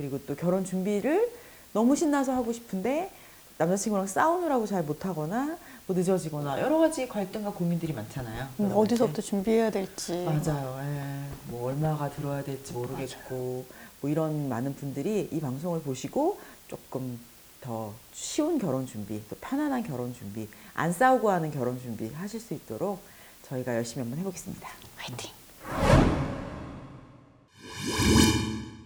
그리고 또 결혼 준비를 너무 신나서 하고 싶은데 남자친구랑 싸우느라고 잘 못하거나 뭐 늦어지거나 여러 가지 갈등과 고민들이 많잖아요. 음, 어디서부터 준비해야 될지. 맞아요. 에이, 뭐 얼마가 들어야 될지 모르겠고 맞아요. 뭐 이런 많은 분들이 이 방송을 보시고 조금 더 쉬운 결혼 준비, 또 편안한 결혼 준비, 안 싸우고 하는 결혼 준비 하실 수 있도록 저희가 열심히 한번 해보겠습니다. 화이팅.